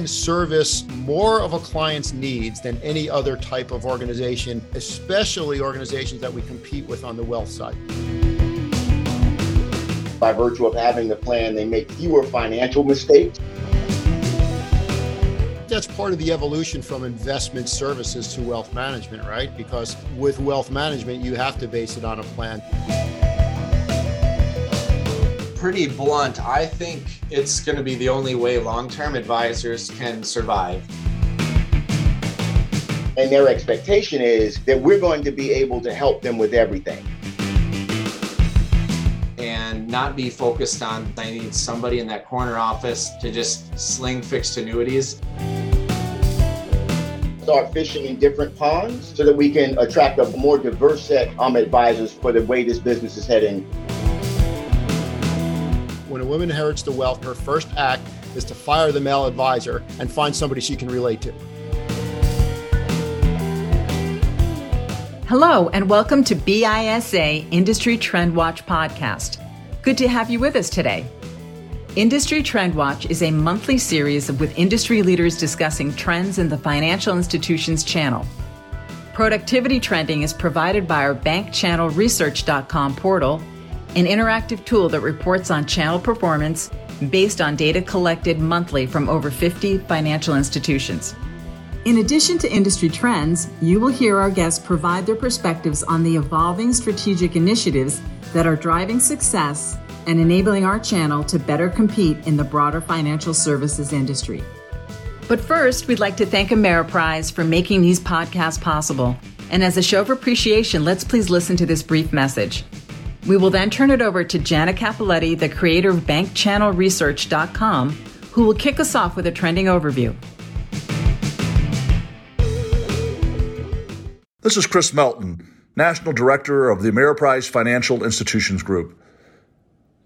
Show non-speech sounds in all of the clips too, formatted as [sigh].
can service more of a client's needs than any other type of organization, especially organizations that we compete with on the wealth side. By virtue of having the plan, they make fewer financial mistakes. That's part of the evolution from investment services to wealth management, right? Because with wealth management, you have to base it on a plan pretty blunt, I think it's going to be the only way long term advisors can survive. And their expectation is that we're going to be able to help them with everything. And not be focused on, I need somebody in that corner office to just sling fixed annuities start fishing in different ponds so that we can attract a more diverse set of advisors for the way this business is heading when a woman inherits the wealth, her first act is to fire the male advisor and find somebody she can relate to. Hello, and welcome to BISA Industry Trend Watch podcast. Good to have you with us today. Industry Trend Watch is a monthly series with industry leaders discussing trends in the financial institutions channel. Productivity trending is provided by our bankchannelresearch.com portal an interactive tool that reports on channel performance based on data collected monthly from over 50 financial institutions. In addition to industry trends, you will hear our guests provide their perspectives on the evolving strategic initiatives that are driving success and enabling our channel to better compete in the broader financial services industry. But first, we'd like to thank Ameriprise for making these podcasts possible. And as a show of appreciation, let's please listen to this brief message. We will then turn it over to Jana Capoletti, the creator of BankChannelResearch.com, who will kick us off with a trending overview. This is Chris Melton, National Director of the Ameriprise Financial Institutions Group.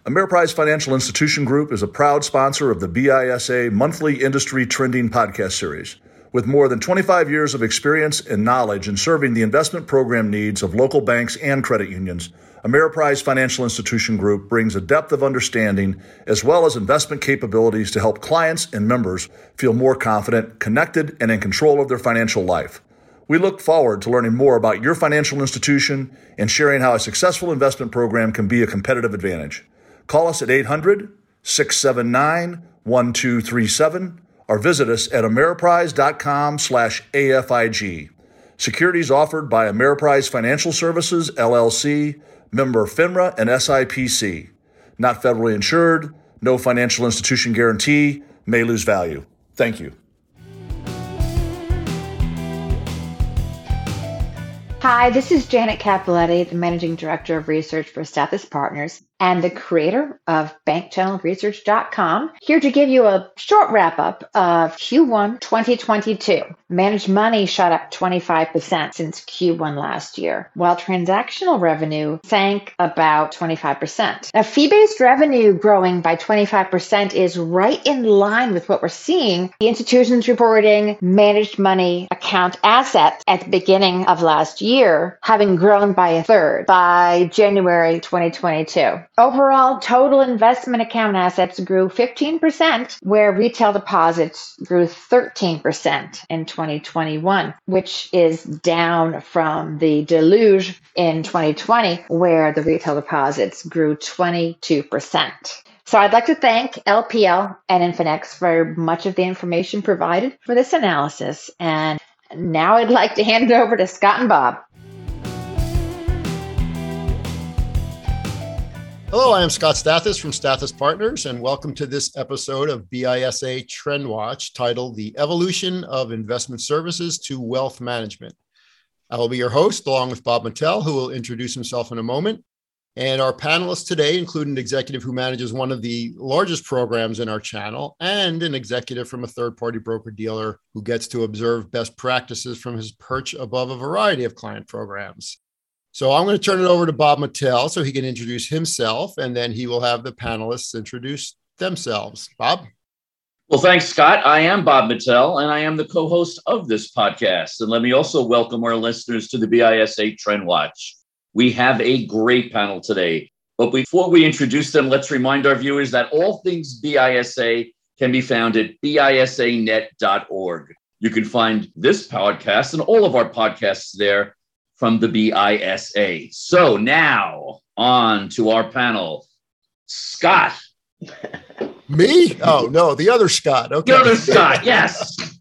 Ameriprise Financial Institution Group is a proud sponsor of the BISA monthly industry trending podcast series. With more than 25 years of experience and knowledge in serving the investment program needs of local banks and credit unions, Ameriprise Financial Institution Group brings a depth of understanding as well as investment capabilities to help clients and members feel more confident, connected, and in control of their financial life. We look forward to learning more about your financial institution and sharing how a successful investment program can be a competitive advantage. Call us at 800 679 1237 or visit us at ameriprise.com slash AFIG. Securities offered by Ameriprise Financial Services, LLC, member FINRA and SIPC. Not federally insured, no financial institution guarantee, may lose value. Thank you. Hi, this is Janet Capoletti, the Managing Director of Research for Stathis Partners and the creator of bankchannelresearch.com, here to give you a short wrap up of Q1 2022. Managed money shot up 25% since Q1 last year, while transactional revenue sank about 25%. Now, fee based revenue growing by 25% is right in line with what we're seeing. The institutions reporting managed money account assets at the beginning of last year having grown by a third by January 2022. Overall, total investment account assets grew 15%, where retail deposits grew 13% in 2021, which is down from the deluge in 2020, where the retail deposits grew 22%. So I'd like to thank LPL and Infinex for much of the information provided for this analysis. And now I'd like to hand it over to Scott and Bob. Hello, I am Scott Stathis from Stathis Partners, and welcome to this episode of BISA Trend Watch titled The Evolution of Investment Services to Wealth Management. I will be your host along with Bob Mattel, who will introduce himself in a moment. And our panelists today include an executive who manages one of the largest programs in our channel and an executive from a third party broker dealer who gets to observe best practices from his perch above a variety of client programs. So I'm going to turn it over to Bob Mattel so he can introduce himself, and then he will have the panelists introduce themselves. Bob? Well, thanks, Scott. I am Bob Mattel, and I am the co host of this podcast. And let me also welcome our listeners to the BISA Trend Watch. We have a great panel today. But before we introduce them, let's remind our viewers that all things BISA can be found at bisanet.org. You can find this podcast and all of our podcasts there from the BISA. So now on to our panel. Scott. Me? Oh, no, the other Scott. Okay. The other Scott, yes.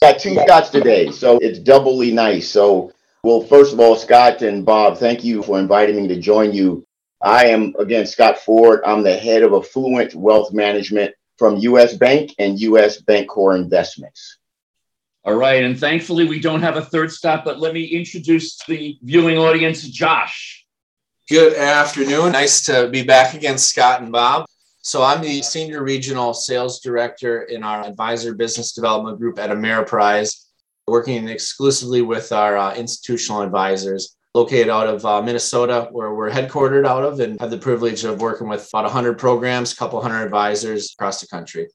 Got two Scotts today, so it's doubly nice. So, well, first of all, Scott and Bob, thank you for inviting me to join you. I am, again, Scott Ford. I'm the head of Affluent Wealth Management from US Bank and US Bancorp Investments. All right. And thankfully, we don't have a third stop, but let me introduce the viewing audience, Josh. Good afternoon. Nice to be back again, Scott and Bob. So, I'm the Senior Regional Sales Director in our Advisor Business Development Group at Ameriprise, working exclusively with our uh, institutional advisors located out of uh, Minnesota, where we're headquartered out of, and have the privilege of working with about 100 programs, a couple hundred advisors across the country.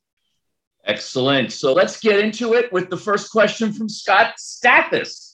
Excellent. So let's get into it with the first question from Scott Stathis.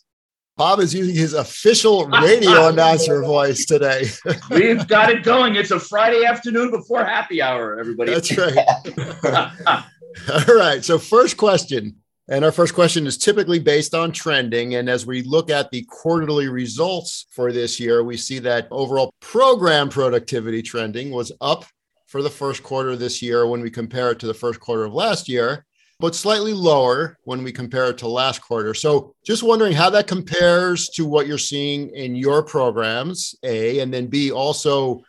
Bob is using his official radio [laughs] announcer voice today. [laughs] We've got it going. It's a Friday afternoon before happy hour, everybody. That's [laughs] right. All right. So, first question. And our first question is typically based on trending. And as we look at the quarterly results for this year, we see that overall program productivity trending was up for the first quarter of this year when we compare it to the first quarter of last year, but slightly lower when we compare it to last quarter. So just wondering how that compares to what you're seeing in your programs, A, and then B, also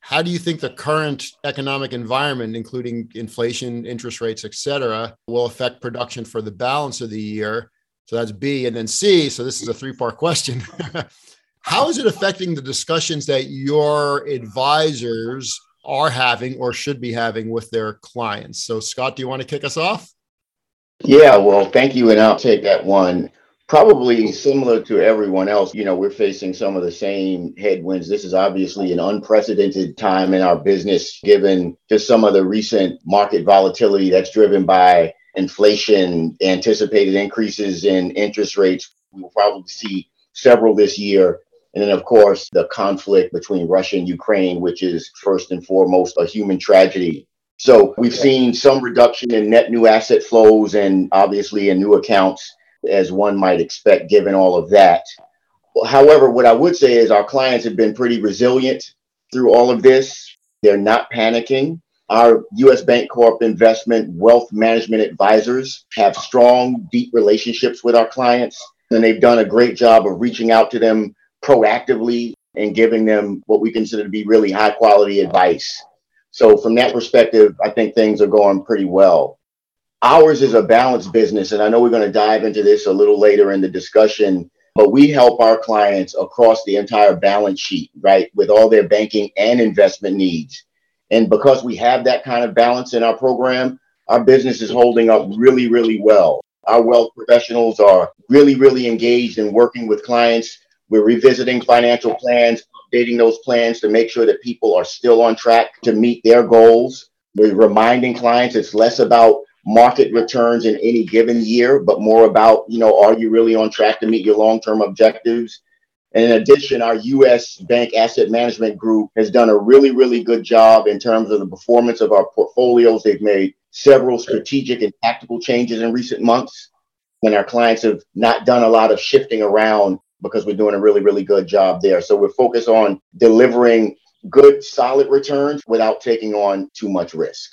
how do you think the current economic environment, including inflation, interest rates, et cetera, will affect production for the balance of the year? So that's B. And then C, so this is a three part question. [laughs] how is it affecting the discussions that your advisors are having or should be having with their clients? So, Scott, do you want to kick us off? Yeah, well, thank you. And I'll take that one probably similar to everyone else, you know, we're facing some of the same headwinds. This is obviously an unprecedented time in our business, given just some of the recent market volatility that's driven by inflation, anticipated increases in interest rates. We will probably see several this year. And then, of course, the conflict between Russia and Ukraine, which is first and foremost a human tragedy. So we've seen some reduction in net new asset flows and obviously in new accounts as one might expect given all of that. However, what I would say is our clients have been pretty resilient through all of this. They're not panicking. Our US Bancorp investment wealth management advisors have strong, deep relationships with our clients, and they've done a great job of reaching out to them proactively and giving them what we consider to be really high quality advice. So, from that perspective, I think things are going pretty well ours is a balanced business. And I know we're going to dive into this a little later in the discussion, but we help our clients across the entire balance sheet, right, with all their banking and investment needs. And because we have that kind of balance in our program, our business is holding up really, really well. Our wealth professionals are really, really engaged in working with clients. We're revisiting financial plans, updating those plans to make sure that people are still on track to meet their goals. We're reminding clients it's less about market returns in any given year, but more about, you know, are you really on track to meet your long term objectives? And in addition, our US Bank Asset Management Group has done a really, really good job in terms of the performance of our portfolios. They've made several strategic and tactical changes in recent months. And our clients have not done a lot of shifting around because we're doing a really, really good job there. So we're focused on delivering good, solid returns without taking on too much risk.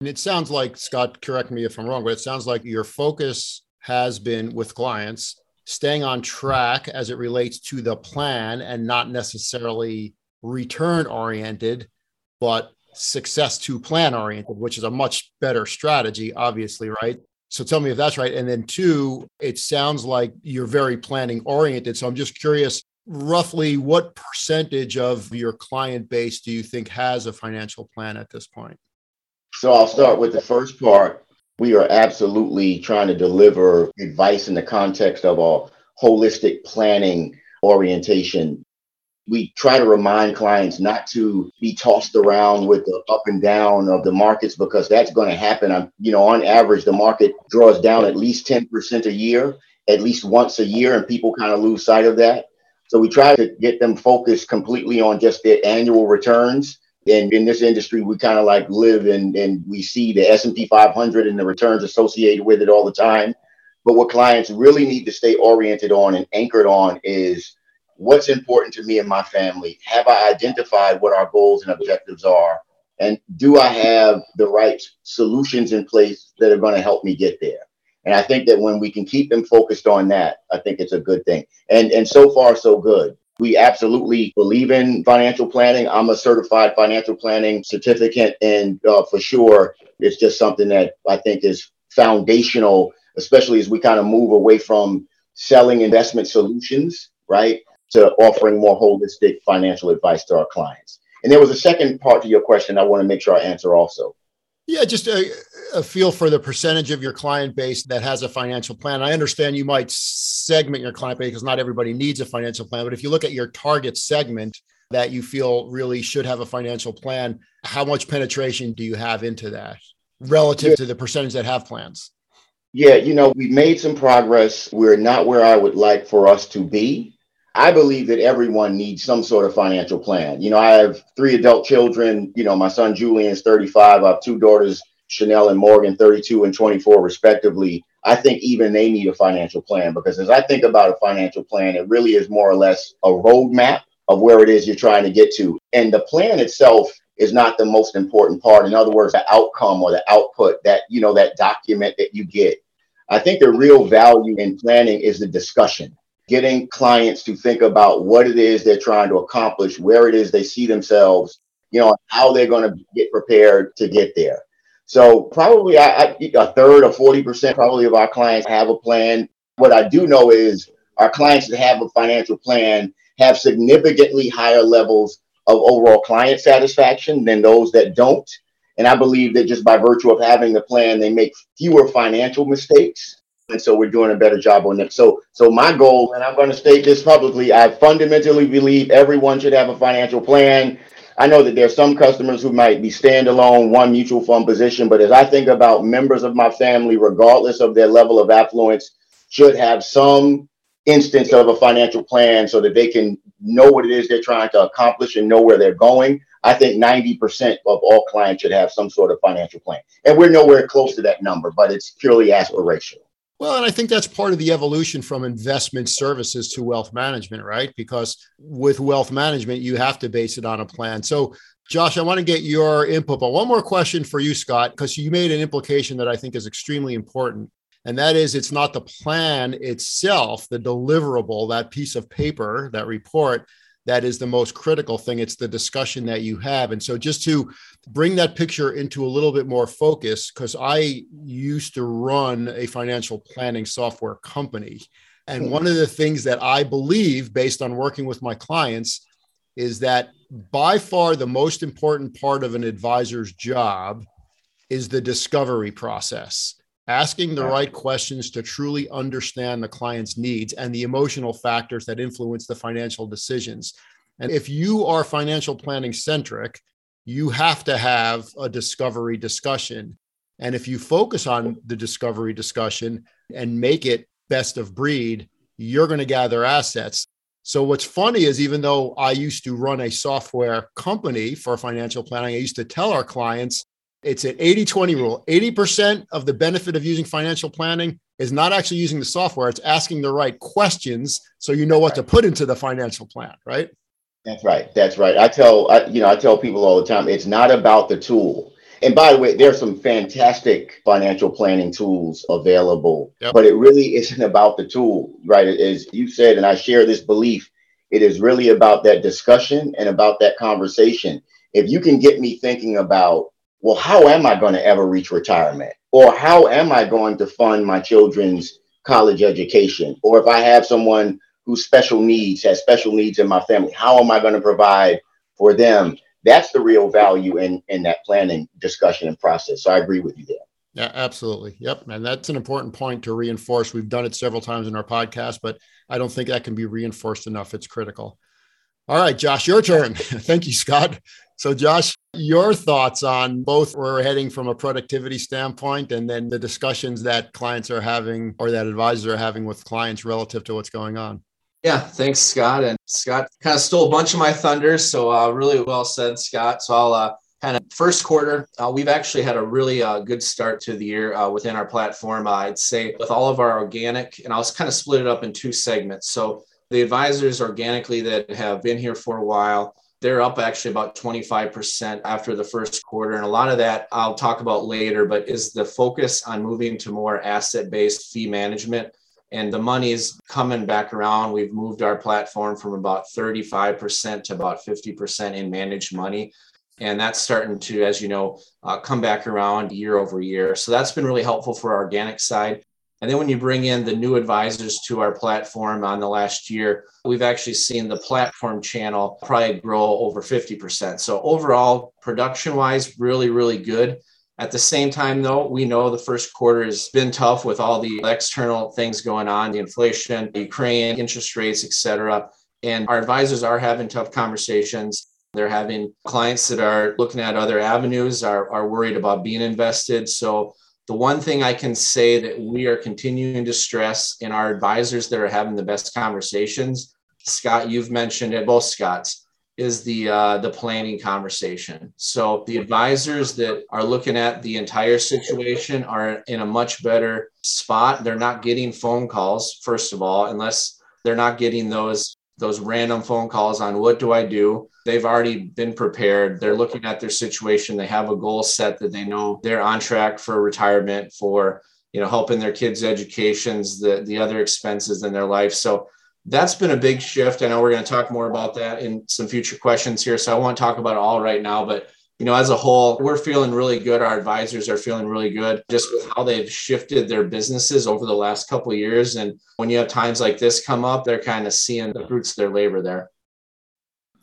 And it sounds like, Scott, correct me if I'm wrong, but it sounds like your focus has been with clients staying on track as it relates to the plan and not necessarily return oriented, but success to plan oriented, which is a much better strategy, obviously, right? So tell me if that's right. And then, two, it sounds like you're very planning oriented. So I'm just curious roughly what percentage of your client base do you think has a financial plan at this point? So I'll start with the first part. We are absolutely trying to deliver advice in the context of a holistic planning orientation. We try to remind clients not to be tossed around with the up and down of the markets because that's going to happen. You know, on average, the market draws down at least 10% a year, at least once a year, and people kind of lose sight of that. So we try to get them focused completely on just their annual returns And in this industry, we kind of like live and, and we see the S&P 500 and the returns associated with it all the time. But what clients really need to stay oriented on and anchored on is what's important to me and my family. Have I identified what our goals and objectives are? And do I have the right solutions in place that are going to help me get there? And I think that when we can keep them focused on that, I think it's a good thing. And and so far so good. We absolutely believe in financial planning. I'm a certified financial planning certificate, and uh, for sure, it's just something that I think is foundational, especially as we kind of move away from selling investment solutions, right, to offering more holistic financial advice to our clients. And there was a second part to your question I want to make sure I answer also. Yeah, just a, a, feel for the percentage of your client base that has a financial plan. I understand you might segment your client base because not everybody needs a financial plan. But if you look at your target segment that you feel really should have a financial plan, how much penetration do you have into that relative yeah. to the percentage that have plans? Yeah, you know, we've made some progress. We're not where I would like for us to be. I believe that everyone needs some sort of financial plan. You know, I have three adult children. You know, my son Julian is 35. I have two daughters, Chanel and Morgan, 32 and 24, respectively. I think even they need a financial plan because as I think about a financial plan, it really is more or less a roadmap of where it is you're trying to get to. And the plan itself is not the most important part. In other words, the outcome or the output that, you know, that document that you get. I think the real value in planning is the discussion getting clients to think about what it is they're trying to accomplish, where it is they see themselves, you know, how they're going to get prepared to get there. So probably I, I, a third or 40% probably of our clients have a plan. What I do know is our clients that have a financial plan have significantly higher levels of overall client satisfaction than those that don't. And I believe that just by virtue of having the plan, they make fewer financial mistakes and so we're doing a better job on it. So, so my goal, and I'm going to state this publicly, I fundamentally believe everyone should have a financial plan. I know that there's some customers who might be standalone, one mutual fund position, but as I think about members of my family, regardless of their level of affluence, should have some instance of a financial plan so that they can know what it is they're trying to accomplish and know where they're going. I think 90% of all clients should have some sort of financial plan. And we're nowhere close to that number, but it's purely aspirational. Well, and I think that's part of the evolution from investment services to wealth management, right? Because with wealth management, you have to base it on a plan. So, Josh, I want to get your input. But one more question for you, Scott, because you made an implication that I think is extremely important. And that is, it's not the plan itself, the deliverable, that piece of paper, that report that is the most critical thing. It's the discussion that you have. And so, just to bring that picture into a little bit more focus, because I used to run a financial planning software company. And hmm. one of the things that I believe, based on working with my clients, is that by far the most important part of an advisor's job is the discovery process asking the right questions to truly understand the client's needs and the emotional factors that influence the financial decisions. And if you are financial planning centric, you have to have a discovery discussion. And if you focus on the discovery discussion and make it best of breed, you're going to gather assets. So, what's funny is even though I used to run a software company for financial planning, I used to tell our clients it's an 80 20 rule. 80% of the benefit of using financial planning is not actually using the software, it's asking the right questions so you know what to put into the financial plan, right? That's right. That's right. I tell I, you know, I tell people all the time it's not about the tool. And by the way, there's some fantastic financial planning tools available, yep. but it really isn't about the tool, right? As you said, and I share this belief, it is really about that discussion and about that conversation. If you can get me thinking about well, how am I going to ever reach retirement? Or how am I going to fund my children's college education? Or if I have someone who's special needs, has special needs in my family, how am I going to provide for them? That's the real value in, in that planning discussion and process. So I agree with you there. Yeah, absolutely. Yep. And that's an important point to reinforce. We've done it several times in our podcast, but I don't think that can be reinforced enough. It's critical. All right, Josh, your turn. [laughs] Thank you, Scott. So, Josh, your thoughts on both where we're heading from a productivity standpoint and then the discussions that clients are having or that advisors are having with clients relative to what's going on? Yeah, thanks, Scott. And Scott kind of stole a bunch of my thunder. So, uh, really well said, Scott. So, I'll uh, kind of first quarter, uh, we've actually had a really uh, good start to the year uh, within our platform. I'd say with all of our organic, and I'll kind of split it up in two segments. So, the advisors organically that have been here for a while, they're up actually about 25% after the first quarter. And a lot of that I'll talk about later, but is the focus on moving to more asset based fee management. And the money's coming back around. We've moved our platform from about 35% to about 50% in managed money. And that's starting to, as you know, uh, come back around year over year. So that's been really helpful for our organic side. And then when you bring in the new advisors to our platform on the last year, we've actually seen the platform channel probably grow over 50%. So overall, production wise, really, really good. At the same time, though, we know the first quarter has been tough with all the external things going on, the inflation, the Ukraine, interest rates, et cetera. And our advisors are having tough conversations. They're having clients that are looking at other avenues, are, are worried about being invested. So the one thing I can say that we are continuing to stress in our advisors that are having the best conversations, Scott, you've mentioned it, both Scotts, is the uh, the planning conversation. So the advisors that are looking at the entire situation are in a much better spot. They're not getting phone calls, first of all, unless they're not getting those those random phone calls on what do I do? They've already been prepared. They're looking at their situation. They have a goal set that they know they're on track for retirement, for you know, helping their kids' educations, the the other expenses in their life. So that's been a big shift. I know we're going to talk more about that in some future questions here. So I won't talk about it all right now, but you know, as a whole, we're feeling really good. Our advisors are feeling really good just with how they've shifted their businesses over the last couple years. And when you have times like this come up, they're kind of seeing the fruits of their labor there.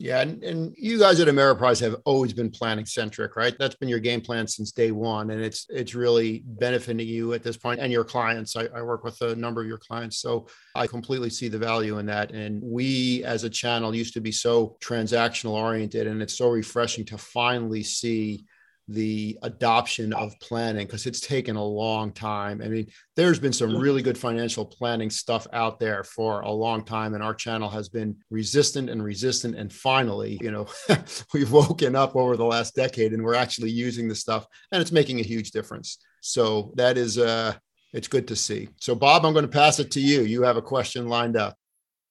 Yeah, and, and you guys at Ameriprise have always been planning centric, right? That's been your game plan since day one, and it's it's really benefiting you at this point and your clients. I, I work with a number of your clients, so I completely see the value in that. And we, as a channel, used to be so transactional oriented, and it's so refreshing to finally see the adoption of planning because it's taken a long time. I mean, there's been some really good financial planning stuff out there for a long time, and our channel has been resistant and resistant. And finally, you know, [laughs] we've woken up over the last decade and we're actually using the stuff, and it's making a huge difference. So that is, uh, it's good to see. So, Bob, I'm going to pass it to you. You have a question lined up.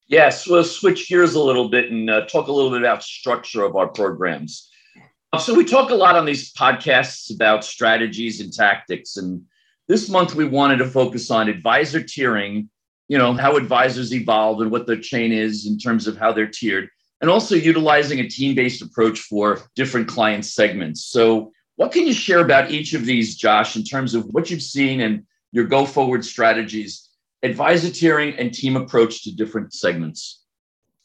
Yes, we'll switch gears a little bit and uh, talk a little bit about structure of our programs. So we talk a lot on these podcasts about strategies and tactics. And this month we wanted to focus on advisor tiering, you know, how advisors evolve and what their chain is in terms of how they're tiered, and also utilizing a team-based approach for different client segments. So what can you share about each of these, Josh, in terms of what you've seen and your go-forward strategies, advisor tiering and team approach to different segments?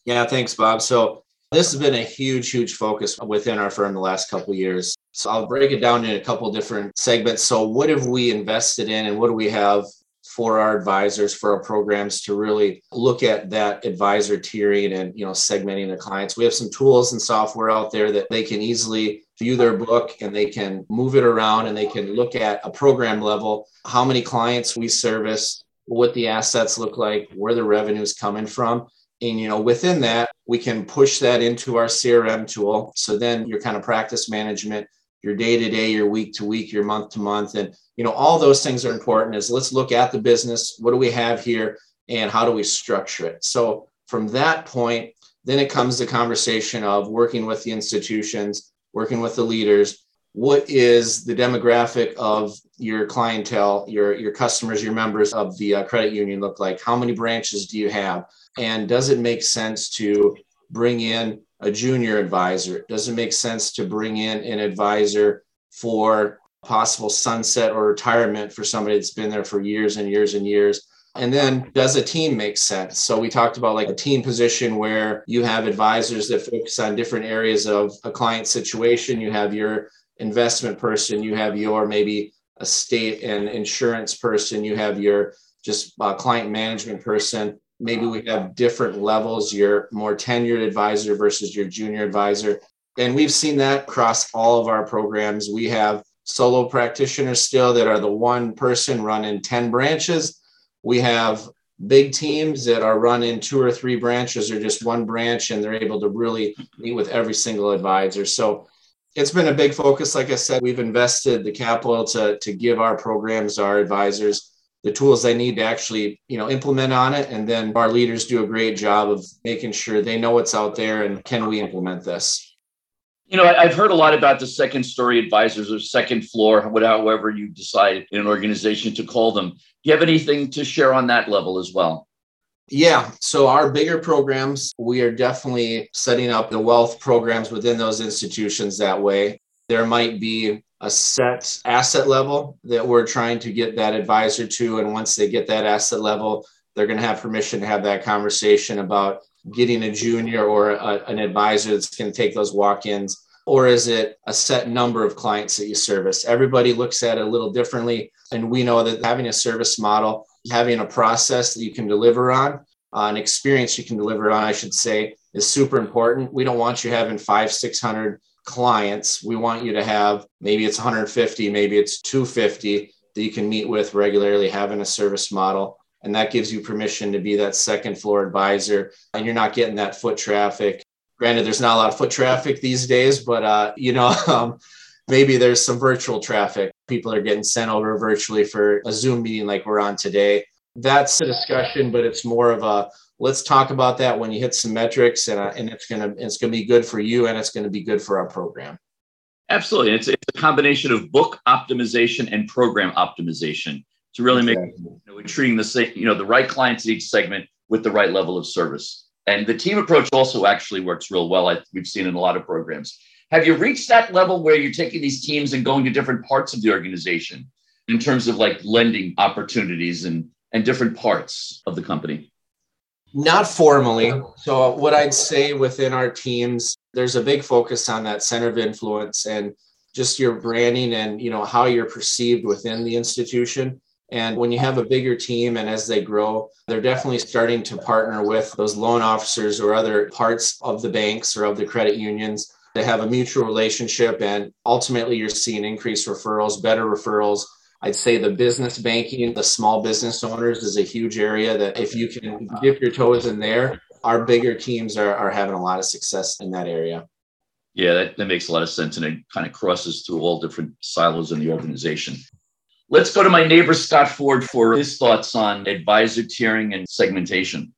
Yeah, thanks, Bob. So this has been a huge, huge focus within our firm the last couple years. So I'll break it down in a couple different segments. So what have we invested in and what do we have for our advisors for our programs to really look at that advisor tiering and you know segmenting the clients we have some tools and software out there that they can easily view their book and they can move it around and they can look at a program level how many clients we service what the assets look like where the revenue is coming from and you know within that we can push that into our crm tool. So then your kind of practice management your day to day your week to week your month to month and you know all those things are important is let's look at the business. What do we have here? And how do we structure it? So from that point then it comes the conversation of working with the institutions working with the leaders. What is the demographic of your clientele your your customers your members of the uh, credit union look like? How many branches do you have and does it make sense to bring in a junior advisor? Does it make sense to bring in an advisor for possible sunset or retirement for somebody that's been there for years and years and years? And then does a team make sense? So we talked about like a team position where you have advisors that focus on different areas of a client situation. You have your investment person, you have your maybe a state and insurance person, you have your just uh, client management person maybe we have different levels your more tenured advisor versus your junior advisor and we've seen that across all of our programs we have solo practitioners still that are the one person running 10 branches we have big teams that are running two or three branches or just one branch and they're able to really meet with every single advisor. So it's been a big focus. Like I said, we've invested the capital to, to give our programs, our advisors, the tools they need to actually, you know, implement on it. And then our leaders do a great job of making sure they know what's out there and can we implement this. You know, I've heard a lot about the second story advisors or second floor, however you decide in an organization to call them. Do you have anything to share on that level as well? Yeah. So our bigger programs, we are definitely setting up the wealth programs within those institutions that way. There might be a set asset level that we're trying to get that advisor to. And once they get that asset level, they're going to have permission to have that conversation about getting a junior or a, an advisor that's going to take those walk ins. Or is it a set number of clients that you service? Everybody looks at it a little differently. And we know that having a service model having a process that you can deliver on, uh, an experience you can deliver on, I should say, is super important. We don't want you having five, 600 clients. We want you to have maybe it's 150, maybe it's 250 that you can meet with regularly, having a service model. And that gives you permission to be that second floor advisor. And you're not getting that foot traffic. Granted, there's not a lot of foot traffic these days, but, uh, you know, [laughs] um, maybe there's some virtual traffic. People are getting sent over virtually for a Zoom meeting like we're on today. That's a discussion, but it's more of a let's talk about that when you hit some metrics, and, uh, and it's gonna it's gonna be good for you, and it's gonna be good for our program. Absolutely, it's, it's a combination of book optimization and program optimization to really make you know, we're treating the same you know the right clients in each segment with the right level of service. And the team approach also actually works real well. I, we've seen in a lot of programs. Have you reached that level where you're taking these teams and going to different parts of the organization in terms of like lending opportunities and, and different parts of the company? Not formally. So, what I'd say within our teams, there's a big focus on that center of influence and just your branding and you know how you're perceived within the institution and when you have a bigger team and as they grow, they're definitely starting to partner with those loan officers or other parts of the banks or of the credit unions to have a mutual relationship. And ultimately, you're seeing increased referrals, better referrals. I'd say the business banking, the small business owners is a huge area that if you can dip your toes in there, our bigger teams are, are having a lot of success in that area. Yeah, that, that makes a lot of sense. And it kind of crosses through all different silos in the organization. Let's go to my neighbor, Scott Ford, for his thoughts on advisor tiering and segmentation.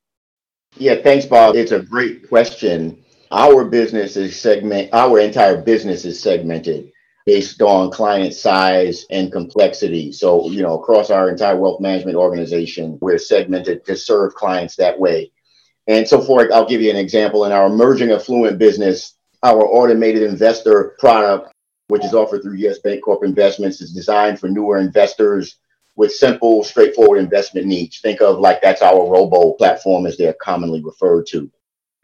Yeah, thanks, Bob. It's a great question. Our business is segment, our entire business is segmented based on client size and complexity. So, you know, across our entire wealth management organization, we're segmented to serve clients that way. And so, for I'll give you an example in our emerging affluent business, our automated investor product, which is offered through US Bancorp Investments, is designed for newer investors with simple, straightforward investment needs. Think of like that's our robo platform, as they're commonly referred to.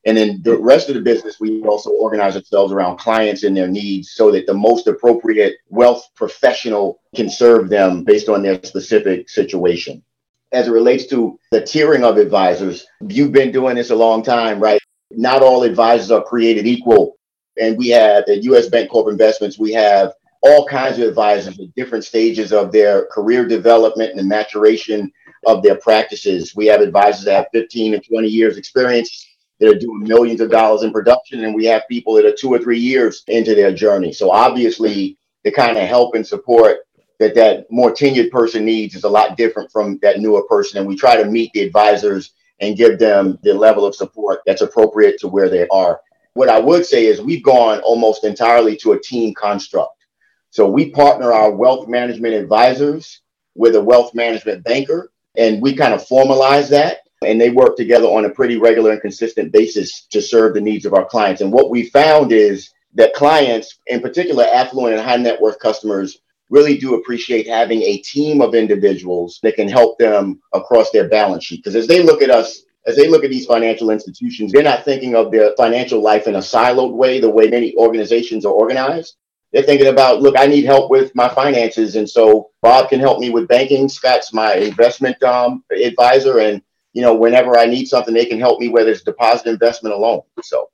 And then the rest of the business, we also organize ourselves around clients and their needs so that the most appropriate wealth professional can serve them based on their specific situation. As it relates to the tiering of advisors, you've been doing this a long time, right? Not all advisors are created equal. And we have at US Bancorp Investments, we have all kinds of advisors at different stages of their career development and maturation of their practices. We have advisors that have 15 and 20 years experience that are doing millions of dollars in production, and we have people that are two or three years into their journey. So obviously, the kind of help and support that that more tenured person needs is a lot different from that newer person, and we try to meet the advisors and give them the level of support that's appropriate to where they are. What I would say is we've gone almost entirely to a team construct. So we partner our wealth management advisors with a wealth management banker, and we kind of formalize that and they work together on a pretty regular and consistent basis to serve the needs of our clients. And what we found is that clients, in particular affluent and high net worth customers, really do appreciate having a team of individuals that can help them across their balance sheet. Because as they look at us, as they look at these financial institutions, they're not thinking of their financial life in a siloed way, the way many organizations are organized. They're thinking about, look, I need help with my finances. And so Bob can help me with banking. Scott's my investment um, advisor. And you know, whenever I need something, they can help me, whether it's deposit investment alone. So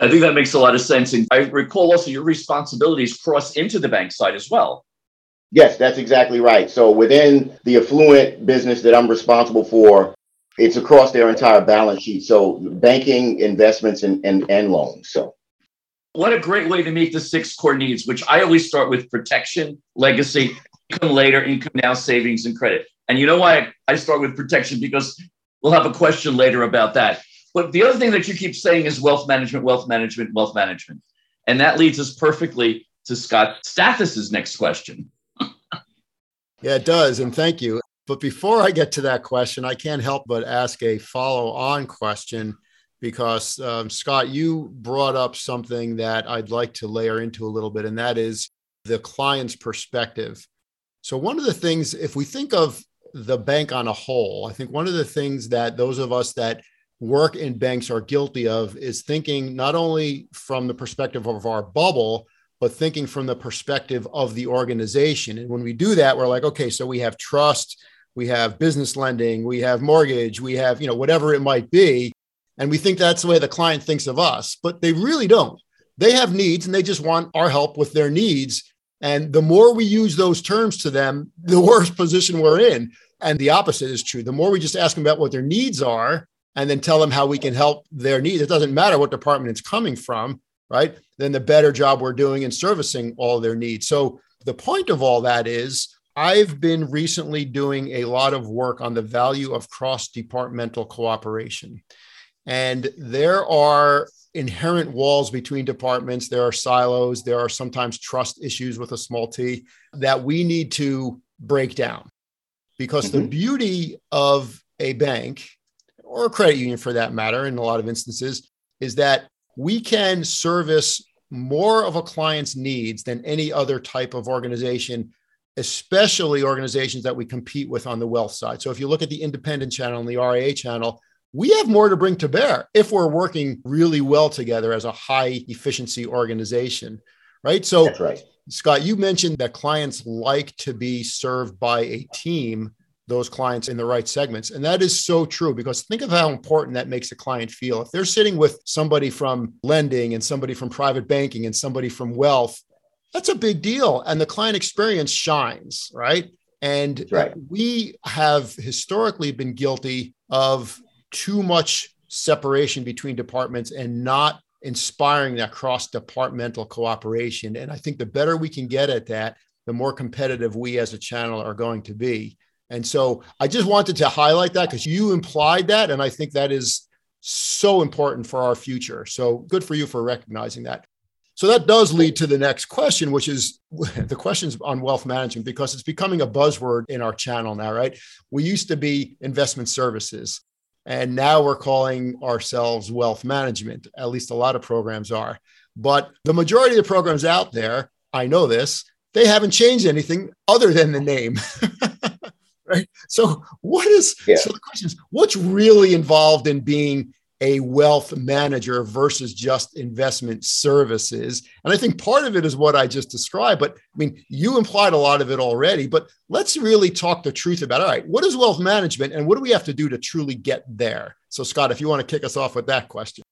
I think that makes a lot of sense. And I recall also your responsibilities cross into the bank side as well. Yes, that's exactly right. So within the affluent business that I'm responsible for, it's across their entire balance sheet. So banking, investments, and, and, and loans. So what a great way to meet the six core needs, which I always start with protection, legacy, income later, income now, savings, and credit. And you know why I start with protection? Because we'll have a question later about that. But the other thing that you keep saying is wealth management, wealth management, wealth management. And that leads us perfectly to Scott Stathis's next question. [laughs] yeah, it does. And thank you. But before I get to that question, I can't help but ask a follow on question because, um, Scott, you brought up something that I'd like to layer into a little bit, and that is the client's perspective. So, one of the things, if we think of the bank on a whole, I think one of the things that those of us that work in banks are guilty of is thinking not only from the perspective of our bubble, but thinking from the perspective of the organization. And when we do that, we're like, okay, so we have trust, we have business lending, we have mortgage, we have, you know, whatever it might be. And we think that's the way the client thinks of us, but they really don't. They have needs and they just want our help with their needs. And the more we use those terms to them, the worse position we're in. And the opposite is true. The more we just ask them about what their needs are and then tell them how we can help their needs, it doesn't matter what department it's coming from, right? Then the better job we're doing in servicing all their needs. So the point of all that is I've been recently doing a lot of work on the value of cross departmental cooperation. And there are inherent walls between departments, there are silos, there are sometimes trust issues with a small t that we need to break down. Because mm-hmm. the beauty of a bank or a credit union for that matter, in a lot of instances, is that we can service more of a client's needs than any other type of organization especially organizations that we compete with on the wealth side. So if you look at the independent channel and the RIA channel, we have more to bring to bear if we're working really well together as a high efficiency organization, right? So, right. Scott, you mentioned that clients like to be served by a team, those clients in the right segments. And that is so true because think of how important that makes a client feel. If they're sitting with somebody from lending and somebody from private banking and somebody from wealth, that's a big deal. And the client experience shines, right? And right. we have historically been guilty of too much separation between departments and not inspiring that cross departmental cooperation. And I think the better we can get at that, the more competitive we as a channel are going to be. And so I just wanted to highlight that because you implied that. And I think that is so important for our future. So good for you for recognizing that. So that does lead to the next question, which is [laughs] the questions on wealth management, because it's becoming a buzzword in our channel now, right? We used to be investment services, and now we're calling ourselves wealth management. At least a lot of programs are. But the majority of the programs out there, I know this, they haven't changed anything other than the name. [laughs] right? So, what is yeah. so the question is what's really involved in being a wealth manager versus just investment services. And I think part of it is what I just described. But I mean, you implied a lot of it already, but let's really talk the truth about all right, what is wealth management and what do we have to do to truly get there? So, Scott, if you want to kick us off with that question.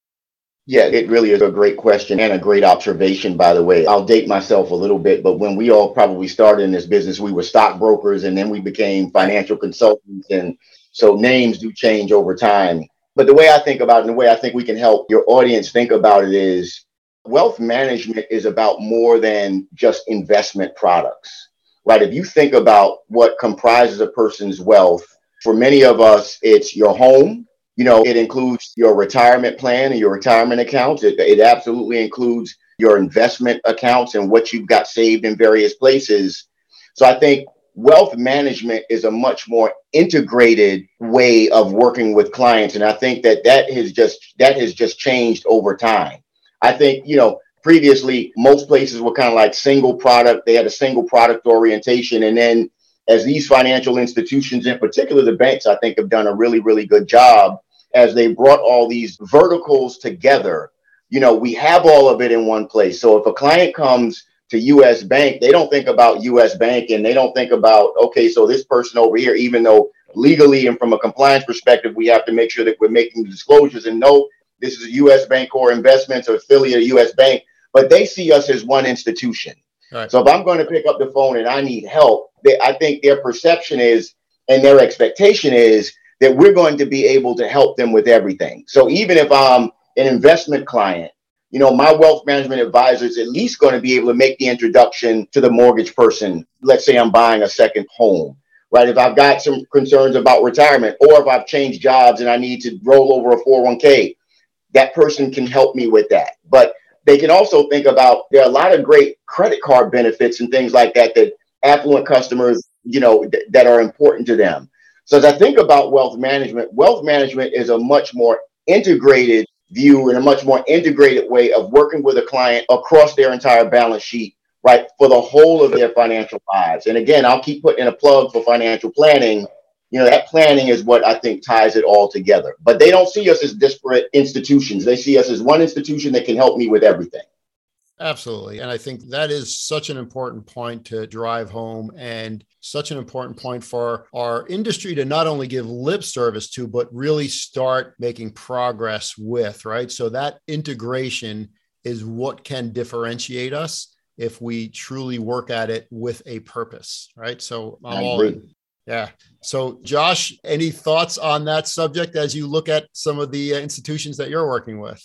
Yeah, it really is a great question and a great observation, by the way. I'll date myself a little bit, but when we all probably started in this business, we were stockbrokers and then we became financial consultants. And so names do change over time. But the way I think about it and the way I think we can help your audience think about it is wealth management is about more than just investment products, right? If you think about what comprises a person's wealth, for many of us, it's your home. You know, it includes your retirement plan and your retirement accounts. It, it absolutely includes your investment accounts and what you've got saved in various places. So I think wealth management is a much more integrated way of working with clients and i think that that has just that has just changed over time. I think you know previously most places were kind of like single product they had a single product orientation and then as these financial institutions in particular the banks i think have done a really really good job as they brought all these verticals together you know we have all of it in one place. So if a client comes to US Bank, they don't think about US Bank and they don't think about, okay, so this person over here, even though legally and from a compliance perspective, we have to make sure that we're making disclosures and know this is a US Bank or investments or affiliate of US Bank, but they see us as one institution. Right. So if I'm going to pick up the phone and I need help, they, I think their perception is and their expectation is that we're going to be able to help them with everything. So even if I'm an investment client, you know, my wealth management advisor is at least going to be able to make the introduction to the mortgage person. Let's say I'm buying a second home, right? If I've got some concerns about retirement or if I've changed jobs and I need to roll over a 401k, that person can help me with that. But they can also think about there are a lot of great credit card benefits and things like that that affluent customers, you know, th- that are important to them. So as I think about wealth management, wealth management is a much more integrated view in a much more integrated way of working with a client across their entire balance sheet, right, for the whole of their financial lives. And again, I'll keep putting a plug for financial planning. You know, that planning is what I think ties it all together. But they don't see us as disparate institutions. They see us as one institution that can help me with everything. Absolutely. And I think that is such an important point to drive home and such an important point for our industry to not only give lip service to, but really start making progress with, right? So that integration is what can differentiate us if we truly work at it with a purpose, right? So I'm all. Yeah. So, Josh, any thoughts on that subject as you look at some of the uh, institutions that you're working with?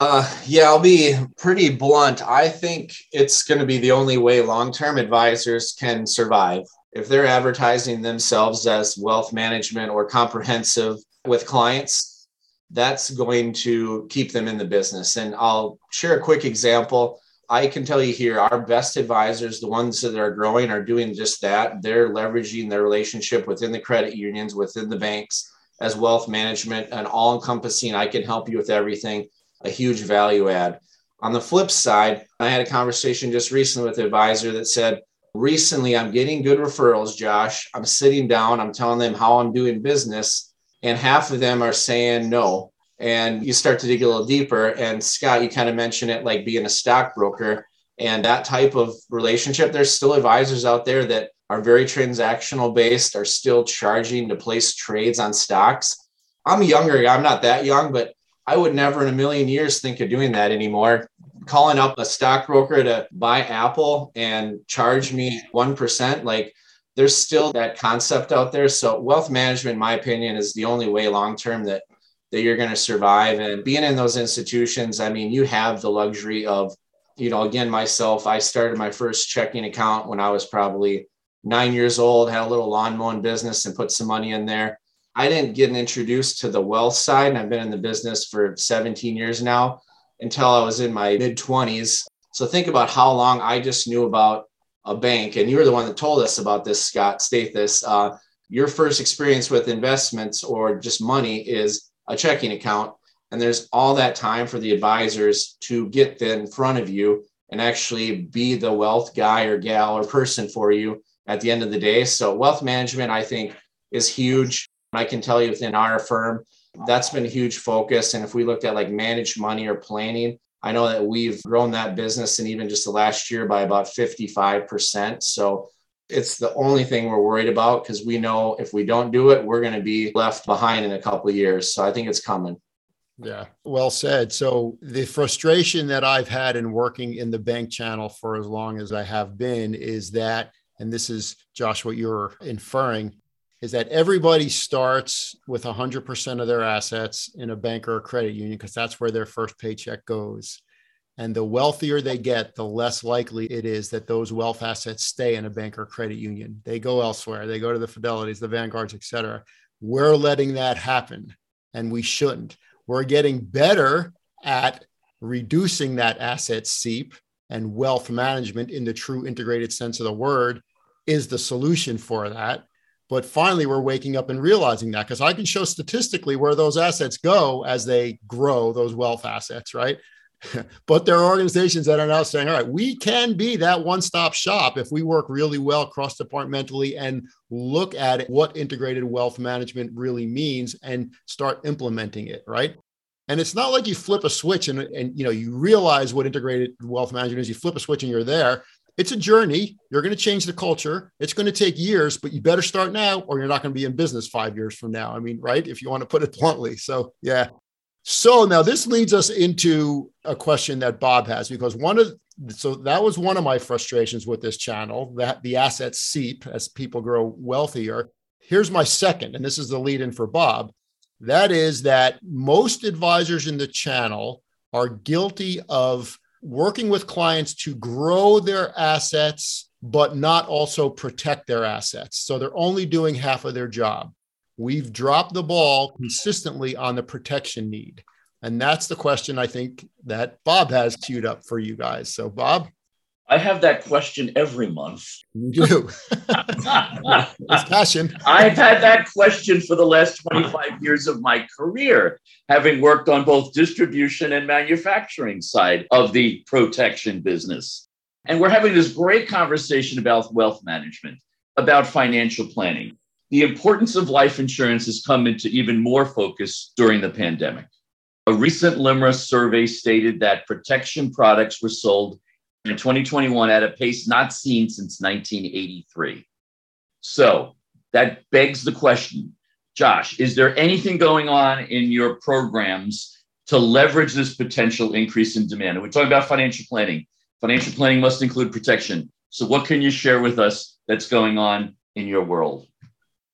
Uh, yeah, I'll be pretty blunt. I think it's going to be the only way long term advisors can survive. If they're advertising themselves as wealth management or comprehensive with clients, that's going to keep them in the business. And I'll share a quick example. I can tell you here, our best advisors, the ones that are growing, are doing just that. They're leveraging their relationship within the credit unions, within the banks, as wealth management, and all encompassing. I can help you with everything a huge value add. On the flip side, I had a conversation just recently with an advisor that said, Recently, I'm getting good referrals, Josh. I'm sitting down, I'm telling them how I'm doing business, and half of them are saying no. And you start to dig a little deeper. And Scott, you kind of mentioned it like being a stockbroker and that type of relationship. There's still advisors out there that are very transactional based, are still charging to place trades on stocks. I'm younger, I'm not that young, but I would never in a million years think of doing that anymore. Calling up a stockbroker to buy Apple and charge me 1%, like there's still that concept out there. So wealth management, in my opinion, is the only way long term that that you're going to survive. And being in those institutions, I mean, you have the luxury of, you know, again, myself, I started my first checking account when I was probably nine years old, had a little lawn mowing business and put some money in there. I didn't get introduced to the wealth side, and I've been in the business for 17 years now until I was in my mid 20s. So think about how long I just knew about a bank. And you were the one that told us about this, Scott Stathis. Uh, your first experience with investments or just money is a checking account. And there's all that time for the advisors to get in front of you and actually be the wealth guy or gal or person for you at the end of the day. So, wealth management, I think, is huge. I can tell you within our firm, that's been a huge focus. And if we looked at like managed money or planning, I know that we've grown that business and even just the last year by about 55%. So it's the only thing we're worried about because we know if we don't do it, we're going to be left behind in a couple years. So I think it's coming. Yeah, well said. So the frustration that I've had in working in the bank channel for as long as I have been is that, and this is Josh, what you're inferring, is that everybody starts with 100% of their assets in a bank or a credit union because that's where their first paycheck goes. And the wealthier they get, the less likely it is that those wealth assets stay in a bank or credit union. They go elsewhere. They go to the Fidelities, the Vanguards, et cetera. We're letting that happen, and we shouldn't. We're getting better at reducing that asset seep, and wealth management, in the true integrated sense of the word, is the solution for that. But finally, we're waking up and realizing that because I can show statistically where those assets go as they grow, those wealth assets, right? [laughs] but there are organizations that are now saying, all right, we can be that one stop shop if we work really well cross departmentally and look at what integrated wealth management really means and start implementing it, right? And it's not like you flip a switch and, and you know you realize what integrated wealth management is. You flip a switch and you're there it's a journey. You're going to change the culture. It's going to take years, but you better start now or you're not going to be in business five years from now. I mean, right? If you want to put it [laughs] bluntly. So, yeah. So now this leads us into a question that Bob has because one of so that was one of my frustrations with this channel that the assets seep as people grow wealthier Here's my second, and this is the lead in for Bob. That is that most advisors in the channel are guilty of working with clients to grow their assets, but not also protect their assets. So they're only doing half of their job. We've dropped the ball consistently on the protection need. And that's the question I think that Bob has queued up for you guys. So, Bob? I have that question every month. You do. [laughs] it's passion. I've had that question for the last 25 years of my career, having worked on both distribution and manufacturing side of the protection business. And we're having this great conversation about wealth management, about financial planning. The importance of life insurance has come into even more focus during the pandemic. A recent LIMRA survey stated that protection products were sold in 2021 at a pace not seen since 1983. So that begs the question Josh, is there anything going on in your programs to leverage this potential increase in demand? And we're talking about financial planning. Financial planning must include protection. So, what can you share with us that's going on in your world?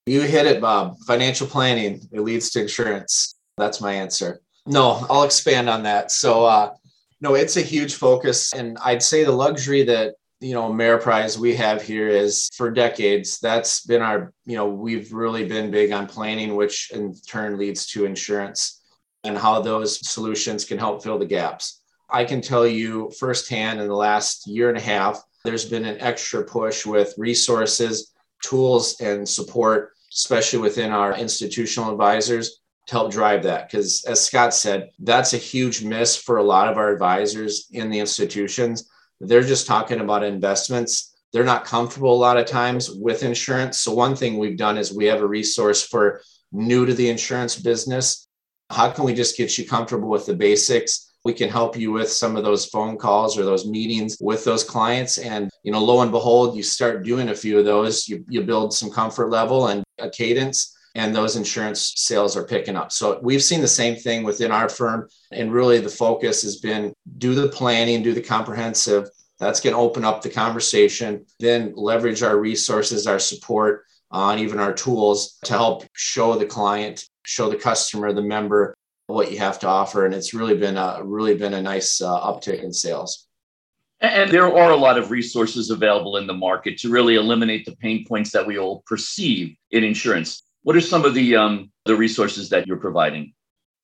You hit it, Bob. Financial planning, it leads to insurance. That's my answer. No, I'll expand on that. So, uh, no, it's a huge focus. And I'd say the luxury that, you know, Ameriprise we have here is for decades, that's been our, you know, we've really been big on planning, which in turn leads to insurance and how those solutions can help fill the gaps. I can tell you firsthand in the last year and a half, there's been an extra push with resources, tools, and support, especially within our institutional advisors to help drive that. Because as Scott said, that's a huge miss for a lot of our advisors in the institutions. They're just talking about investments. They're not comfortable a lot of times with insurance. So, one thing we've done is we have a resource for new to the insurance business. How can we just get you comfortable with the basics? we can help you with some of those phone calls or those meetings with those clients and you know lo and behold you start doing a few of those you, you build some comfort level and a cadence and those insurance sales are picking up. So we've seen the same thing within our firm. And really, the focus has been do the planning, do the comprehensive. That's going to open up the conversation, then leverage our resources, our support, uh, even our tools to help show the client, show the customer, the member what you have to offer. And it's really been a really been a nice uh, uptick in sales. And there are a lot of resources available in the market to really eliminate the pain points that we all perceive in insurance. What are some of the um, the resources that you're providing?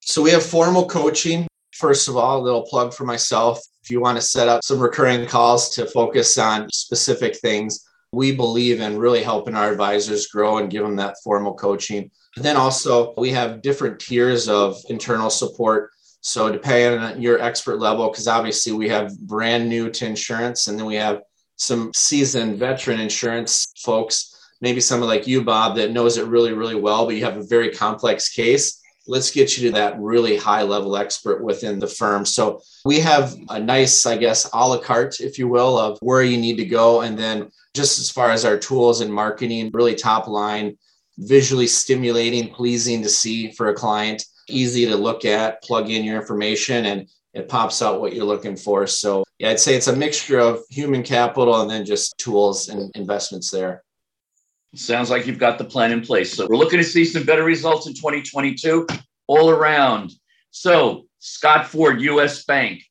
So we have formal coaching. First of all, a little plug for myself. If you want to set up some recurring calls to focus on specific things, we believe in really helping our advisors grow and give them that formal coaching. then also, we have different tiers of internal support. So, depending on your expert level, because obviously we have brand new to insurance, and then we have some seasoned veteran insurance folks maybe someone like you, Bob, that knows it really, really well, but you have a very complex case. Let's get you to that really high level expert within the firm. So we have a nice, I guess, a la carte, if you will, of where you need to go. And then just as far as our tools and marketing, really top line, visually stimulating, pleasing to see for a client, easy to look at, plug in your information, and it pops out what you're looking for. So yeah, I'd say it's a mixture of human capital and then just tools and investments there. Sounds like you've got the plan in place. So we're looking to see some better results in 2022 all around. So, Scott Ford, US Bank,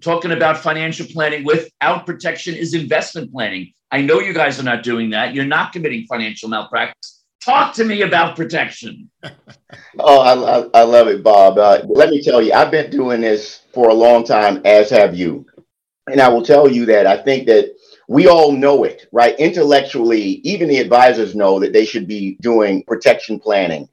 talking about financial planning without protection is investment planning. I know you guys are not doing that. You're not committing financial malpractice. Talk to me about protection. [laughs] oh, I, I, love it, Bob. Uh, let me tell you, I've been doing this for a long time, as have you. And I will tell you that I think that we all know it, right? Intellectually, even the advisors know that they should be doing protection planning.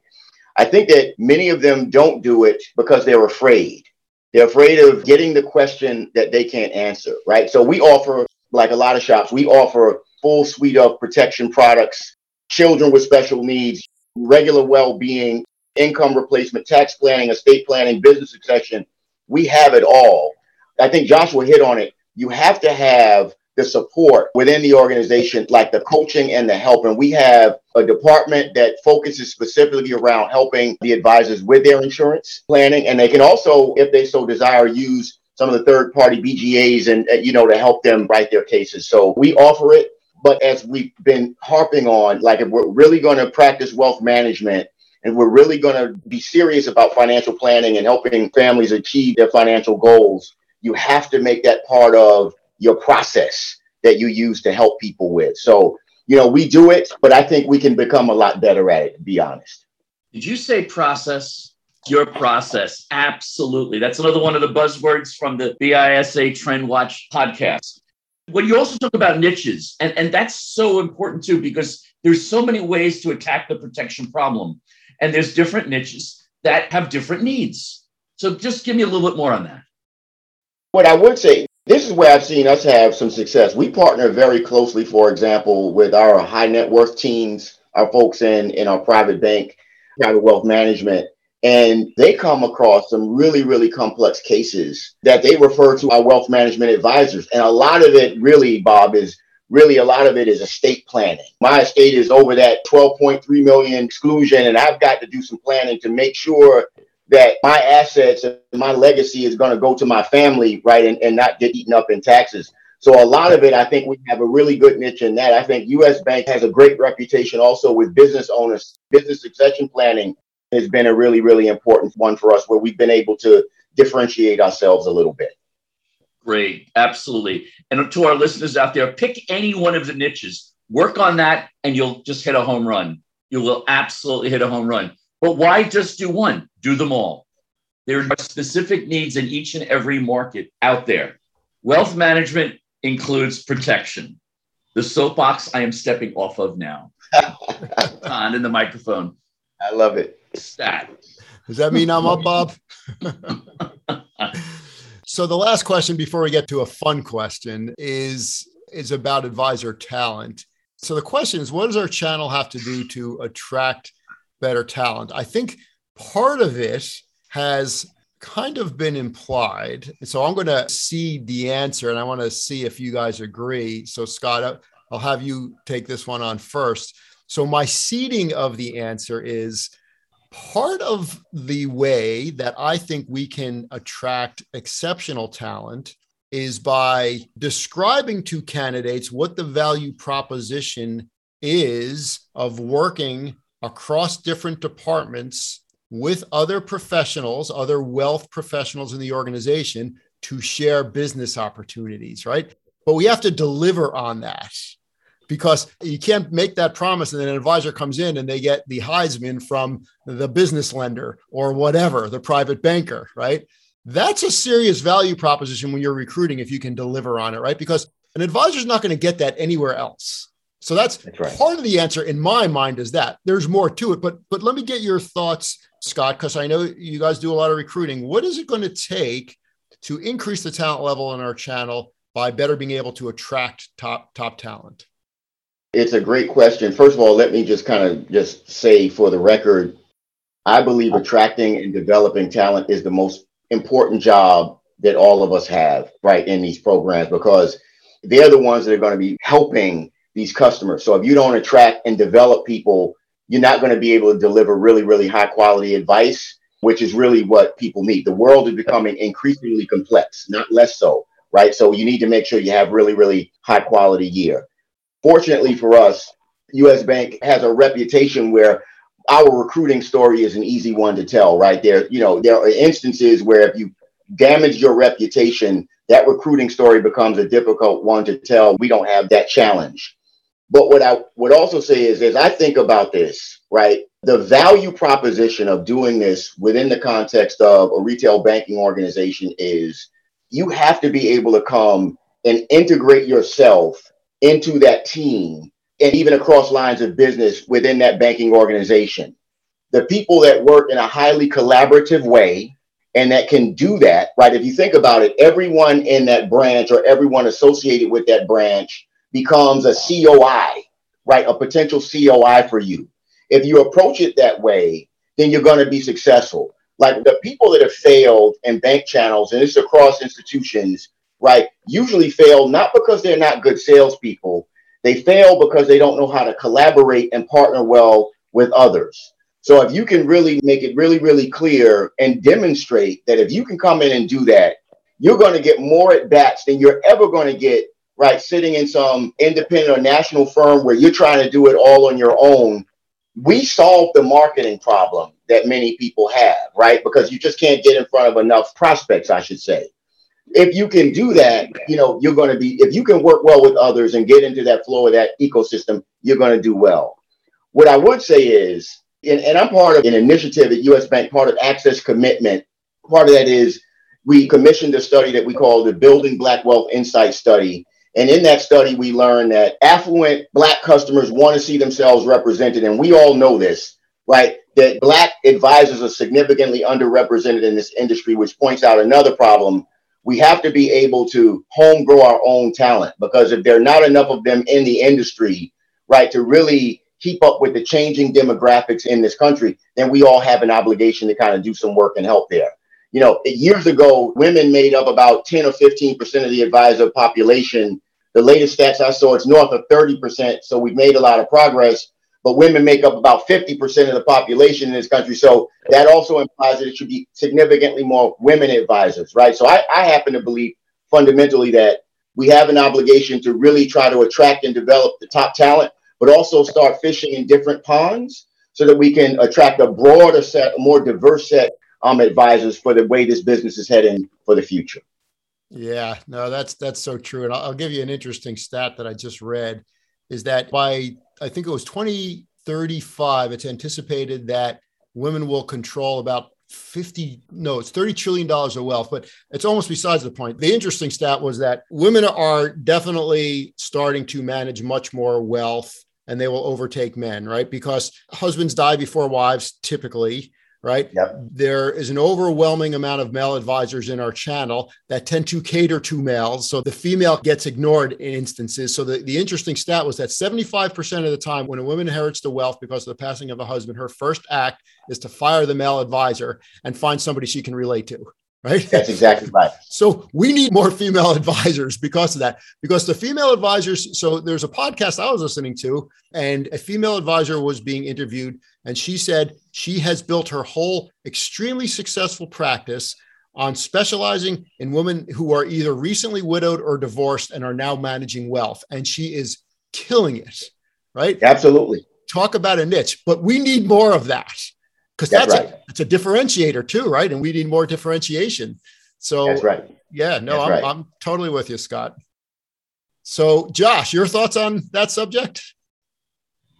I think that many of them don't do it because they're afraid. They're afraid of getting the question that they can't answer, right? So we offer, like a lot of shops, we offer full suite of protection products, children with special needs, regular well-being, income replacement, tax planning, estate planning, business succession. We have it all. I think Joshua hit on it. You have to have the support within the organization, like the coaching and the help. And we have a department that focuses specifically around helping the advisors with their insurance planning. And they can also, if they so desire, use some of the third party BGAs and, uh, you know, to help them write their cases. So we offer it. But as we've been harping on, like if we're really going to practice wealth management and we're really going to be serious about financial planning and helping families achieve their financial goals, you have to make that part of your process that you use to help people with. So, you know, we do it, but I think we can become a lot better at it, to be honest. Did you say process? Your process. Absolutely. That's another one of the buzzwords from the BISA Trend Watch podcast. When you also talk about niches, and, and that's so important too, because there's so many ways to attack the protection problem. And there's different niches that have different needs. So just give me a little bit more on that. What I would say, this is where I've seen us have some success. We partner very closely, for example, with our high net worth teams, our folks in, in our private bank, private wealth management, and they come across some really, really complex cases that they refer to our wealth management advisors. And a lot of it really, Bob, is really a lot of it is estate planning. My estate is over that 12.3 million exclusion, and I've got to do some planning to make sure that my assets and my legacy is going to go to my family, right, and, and not get eaten up in taxes. So a lot of it, I think we have a really good niche in that. I think U.S. Bank has a great reputation also with business owners. Business succession planning has been a really, really important one for us, where we've been able to differentiate ourselves a little bit. Great, absolutely. And to our listeners out there, pick any one of the niches, work on that, and you'll just hit a home run. You will absolutely hit a home run. But why just do one? Do them all. There are specific needs in each and every market out there. Wealth management includes protection. The soapbox I am stepping off of now. [laughs] on in the microphone. I love it. Stat. Does that mean I'm up, [laughs] Bob? So the last question before we get to a fun question is is about advisor talent. So the question is what does our channel have to do to attract better talent? I think part of it has kind of been implied. So I'm going to see the answer and I want to see if you guys agree. So Scott, I'll have you take this one on first. So my seeding of the answer is part of the way that I think we can attract exceptional talent is by describing to candidates what the value proposition is of working across different departments with other professionals, other wealth professionals in the organization to share business opportunities, right? But we have to deliver on that because you can't make that promise and then an advisor comes in and they get the Heisman from the business lender or whatever, the private banker, right? That's a serious value proposition when you're recruiting if you can deliver on it, right? Because an advisor is not going to get that anywhere else. So that's, that's right. part of the answer in my mind is that there's more to it. But but let me get your thoughts, Scott, because I know you guys do a lot of recruiting. What is it going to take to increase the talent level in our channel by better being able to attract top top talent? It's a great question. First of all, let me just kind of just say for the record, I believe attracting and developing talent is the most important job that all of us have right in these programs because they're the ones that are going to be helping these customers. So if you don't attract and develop people, you're not going to be able to deliver really, really high quality advice, which is really what people need. The world is becoming increasingly complex, not less so, right? So you need to make sure you have really, really high quality gear. Fortunately for us, US Bank has a reputation where our recruiting story is an easy one to tell, right? There, you know, there are instances where if you damage your reputation, that recruiting story becomes a difficult one to tell. We don't have that challenge. But what I would also say is, as I think about this, right, the value proposition of doing this within the context of a retail banking organization is you have to be able to come and integrate yourself into that team and even across lines of business within that banking organization. The people that work in a highly collaborative way and that can do that, right? If you think about it, everyone in that branch or everyone associated with that branch becomes a COI, right? A potential COI for you. If you approach it that way, then you're going to be successful. Like the people that have failed in bank channels, and it's across institutions, right, usually fail not because they're not good salespeople. They fail because they don't know how to collaborate and partner well with others. So if you can really make it really, really clear and demonstrate that if you can come in and do that, you're going to get more at bats than you're ever going to get right, sitting in some independent or national firm where you're trying to do it all on your own, we solve the marketing problem that many people have, right? Because you just can't get in front of enough prospects, I should say. If you can do that, you know, you're going to be, if you can work well with others and get into that flow of that ecosystem, you're going to do well. What I would say is, and, and I'm part of an initiative at US Bank, part of Access Commitment. Part of that is we commissioned a study that we call the Building Black Wealth Insight Study. And in that study, we learned that affluent Black customers want to see themselves represented. And we all know this, right? That Black advisors are significantly underrepresented in this industry, which points out another problem. We have to be able to home grow our own talent because if there are not enough of them in the industry, right, to really keep up with the changing demographics in this country, then we all have an obligation to kind of do some work and help there you know, years ago, women made up about 10 or 15% of the advisor population. The latest stats I saw, it's north of 30%. So we've made a lot of progress, but women make up about 50% of the population in this country. So that also implies that it should be significantly more women advisors, right? So I, I happen to believe fundamentally that we have an obligation to really try to attract and develop the top talent, but also start fishing in different ponds so that we can attract a broader set, a more diverse set um, advisors for the way this business is heading for the future. Yeah, no, that's that's so true. And I'll, I'll give you an interesting stat that I just read is that by I think it was 2035, it's anticipated that women will control about 50 no it's 30 trillion dollars of wealth but it's almost besides the point the interesting stat was that women are definitely starting to manage much more wealth and they will overtake men right because husbands die before wives typically right? Yep. There is an overwhelming amount of male advisors in our channel that tend to cater to males. So the female gets ignored in instances. So the, the interesting stat was that 75% of the time when a woman inherits the wealth because of the passing of a husband, her first act is to fire the male advisor and find somebody she can relate to right? That's exactly right. [laughs] So we need more female advisors because of that. Because the female advisors, so there's a podcast I was listening to, and a female advisor was being interviewed, and she said she has built her whole extremely successful practice on specializing in women who are either recently widowed or divorced and are now managing wealth. And she is killing it, right? Absolutely. Talk about a niche, but we need more of that because that's, that's right. a, it's a differentiator too, right? And we need more differentiation. So that's right. Yeah, no, I'm, right. I'm totally with you, Scott. So, Josh, your thoughts on that subject?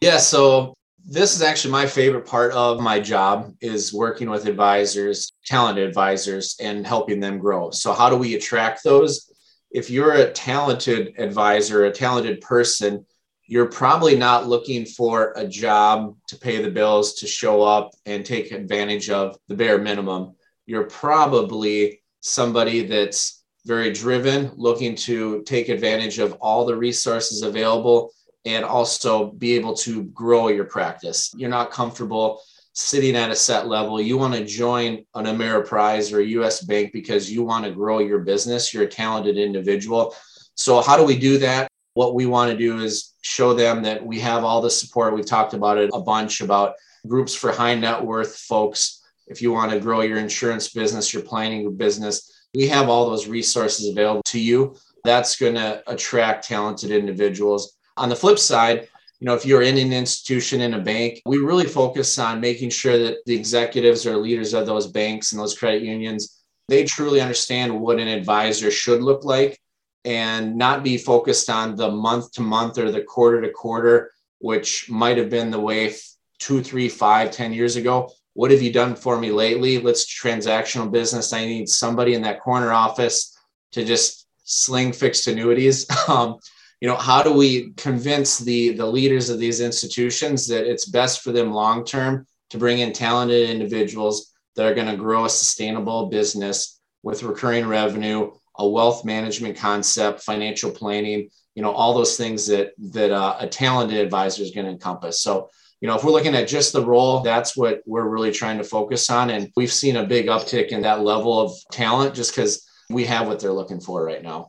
Yeah, so this is actually my favorite part of my job is working with advisors, talented advisors, and helping them grow. So, how do we attract those? If you're a talented advisor, a talented person, you're probably not looking for a job to pay the bills, to show up and take advantage of the bare minimum. You're probably somebody that's very driven, looking to take advantage of all the resources available and also be able to grow your practice. You're not comfortable sitting at a set level. You want to join an Ameriprise or a US bank because you want to grow your business. You're a talented individual. So, how do we do that? What we want to do is show them that we have all the support. We've talked about it a bunch about groups for high net worth folks. If you want to grow your insurance business, your planning business, we have all those resources available to you. That's going to attract talented individuals. On the flip side, you know, if you're in an institution in a bank, we really focus on making sure that the executives or leaders of those banks and those credit unions, they truly understand what an advisor should look like and not be focused on the month to month or the quarter to quarter, which might have been the way two, three, five, ten years ago. What have you done for me lately? Let's transactional business. I need somebody in that corner office to just sling fixed annuities. [laughs] Um, you know, how do we convince the the leaders of these institutions that it's best for them long term to bring in talented individuals that are going to grow a sustainable business with recurring revenue a wealth management concept, financial planning, you know, all those things that that uh, a talented advisor is going to encompass. So, you know, if we're looking at just the role, that's what we're really trying to focus on, and we've seen a big uptick in that level of talent just because we have what they're looking for right now.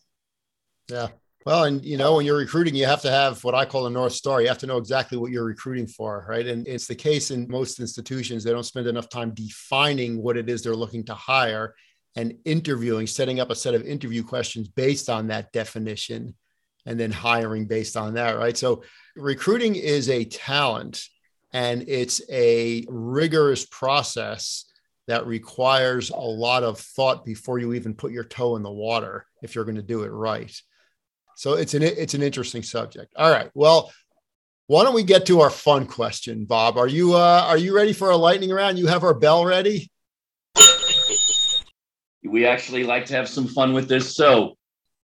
Yeah. Well, and you know, when you're recruiting, you have to have what I call a North Star. You have to know exactly what you're recruiting for, right? And it's the case in most institutions. They don't spend enough time defining what it is they're looking to hire and interviewing, setting up a set of interview questions based on that definition. and then hiring based on that, right? So recruiting is a talent and it's a rigorous process that requires a lot of thought before you even put your toe in the water if you're going to do it right. So it's an it's an interesting subject. All right. Well, why don't we get to our fun question, Bob? Are you uh, are you ready for a lightning round? You have our bell ready. We actually like to have some fun with this. So,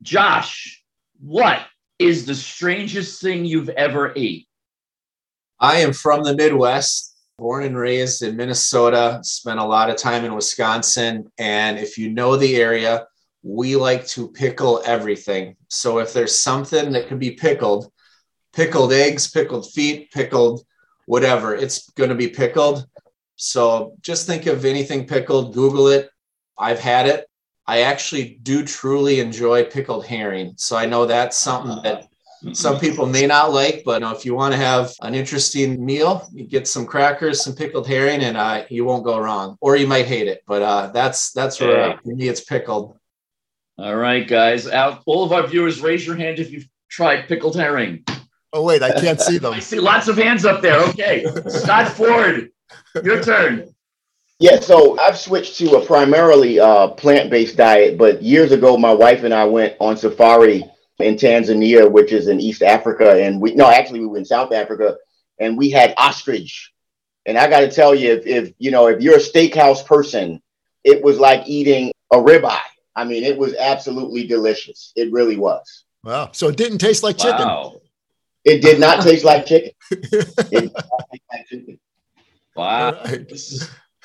Josh, what is the strangest thing you've ever ate? I am from the Midwest, born and raised in Minnesota, spent a lot of time in Wisconsin. And if you know the area, we like to pickle everything. So if there's something that could be pickled, pickled eggs, pickled feet, pickled whatever, it's going to be pickled. So just think of anything pickled, Google it. I've had it. I actually do truly enjoy pickled herring. So I know that's something that some people may not like, but you know, if you want to have an interesting meal, you get some crackers, some pickled herring, and uh, you won't go wrong. Or you might hate it, but uh, that's that's where yeah. for me it's pickled. All right, guys. Out, all of our viewers, raise your hand if you've tried pickled herring. Oh wait, I can't see them. [laughs] I see lots of hands up there. Okay, [laughs] Scott Ford, your turn. Yeah, so I've switched to a primarily uh, plant-based diet, but years ago, my wife and I went on safari in Tanzania, which is in East Africa, and we no, actually we were in South Africa, and we had ostrich. And I got to tell you, if, if you know, if you're a steakhouse person, it was like eating a ribeye. I mean, it was absolutely delicious. It really was. Wow! So it didn't taste like chicken. Wow. It did not [laughs] taste like chicken. like chicken. Wow!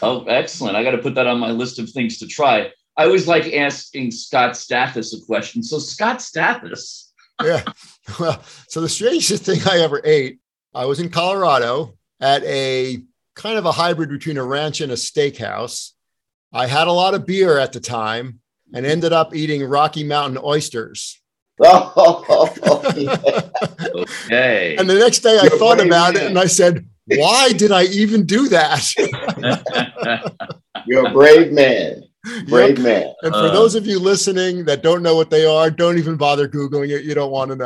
Oh, excellent! I got to put that on my list of things to try. I always like asking Scott Stathis a question. So Scott Stathis. [laughs] yeah. Well, so the strangest thing I ever ate, I was in Colorado at a kind of a hybrid between a ranch and a steakhouse. I had a lot of beer at the time and ended up eating Rocky Mountain oysters. [laughs] Oh, okay. And the next day I You're thought about man. it and I said, why did I even do that? You're a brave man. Brave yep. man. And for uh, those of you listening that don't know what they are, don't even bother Googling it. You don't want to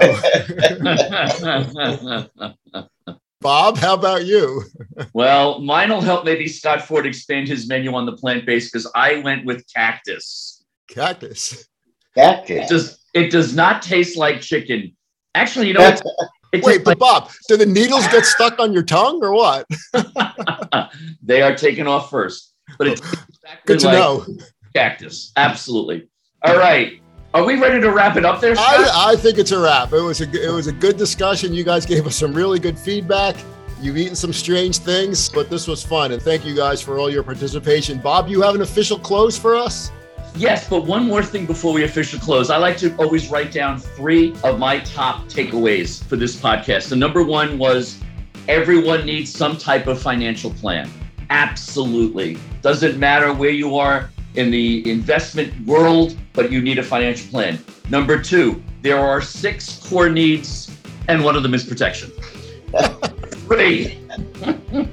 know. [laughs] Bob, how about you? well, mine will help maybe Scott Ford expand his menu on the plant based because I went with cactus. Cactus. Cactus. It does, it does not taste like chicken. Actually, you know, [laughs] it's, it's Wait, but like, Bob, do the needles get stuck on your tongue or what? [laughs] they are taken off first but it's exactly Good to like know. cactus. Absolutely. All right. Are we ready to wrap it up there, I, I, think it's a wrap. It was a it was a good discussion. You guys gave us some really good feedback. You've eaten some strange things, but this was fun. And thank you guys for all your participation. Bob, you have an official close for us? Yes, but one more thing before we officially close. I like to always write down three of my top takeaways for this podcast. The number one was everyone needs some type of financial plan. Absolutely. Doesn't matter where you are in the investment world, but you need a financial plan. Number two, there are six core needs, and one of them is protection. [laughs] Three, [laughs]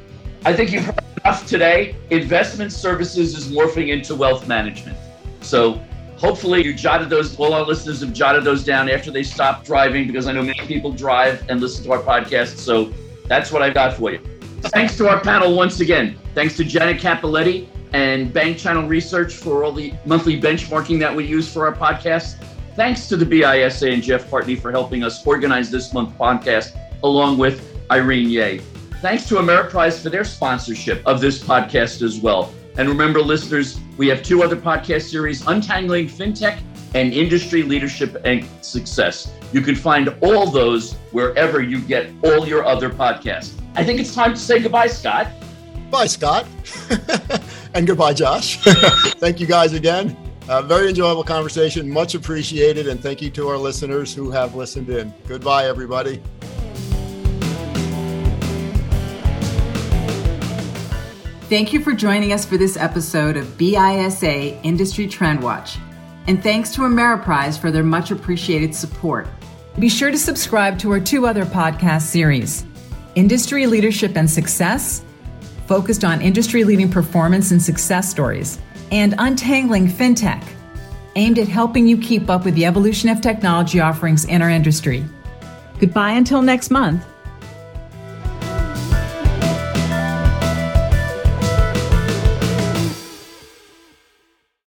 I think you've heard enough today. Investment services is morphing into wealth management. So hopefully you jotted those, all our listeners have jotted those down after they stop driving, because I know many people drive and listen to our podcast. So that's what I've got for you. Thanks to our panel once again. Thanks to Janet Capoletti and Bank Channel Research for all the monthly benchmarking that we use for our podcast. Thanks to the BISA and Jeff Partney for helping us organize this month's podcast, along with Irene Ye. Thanks to Ameriprise for their sponsorship of this podcast as well. And remember, listeners, we have two other podcast series Untangling FinTech and Industry Leadership and Success. You can find all those wherever you get all your other podcasts. I think it's time to say goodbye, Scott. Bye, Scott. [laughs] and goodbye, Josh. [laughs] thank you guys again. Very enjoyable conversation. Much appreciated. And thank you to our listeners who have listened in. Goodbye, everybody. Thank you for joining us for this episode of BISA Industry Trend Watch. And thanks to Ameriprise for their much appreciated support. Be sure to subscribe to our two other podcast series Industry Leadership and Success focused on industry leading performance and success stories, and Untangling FinTech, aimed at helping you keep up with the evolution of technology offerings in our industry. Goodbye until next month.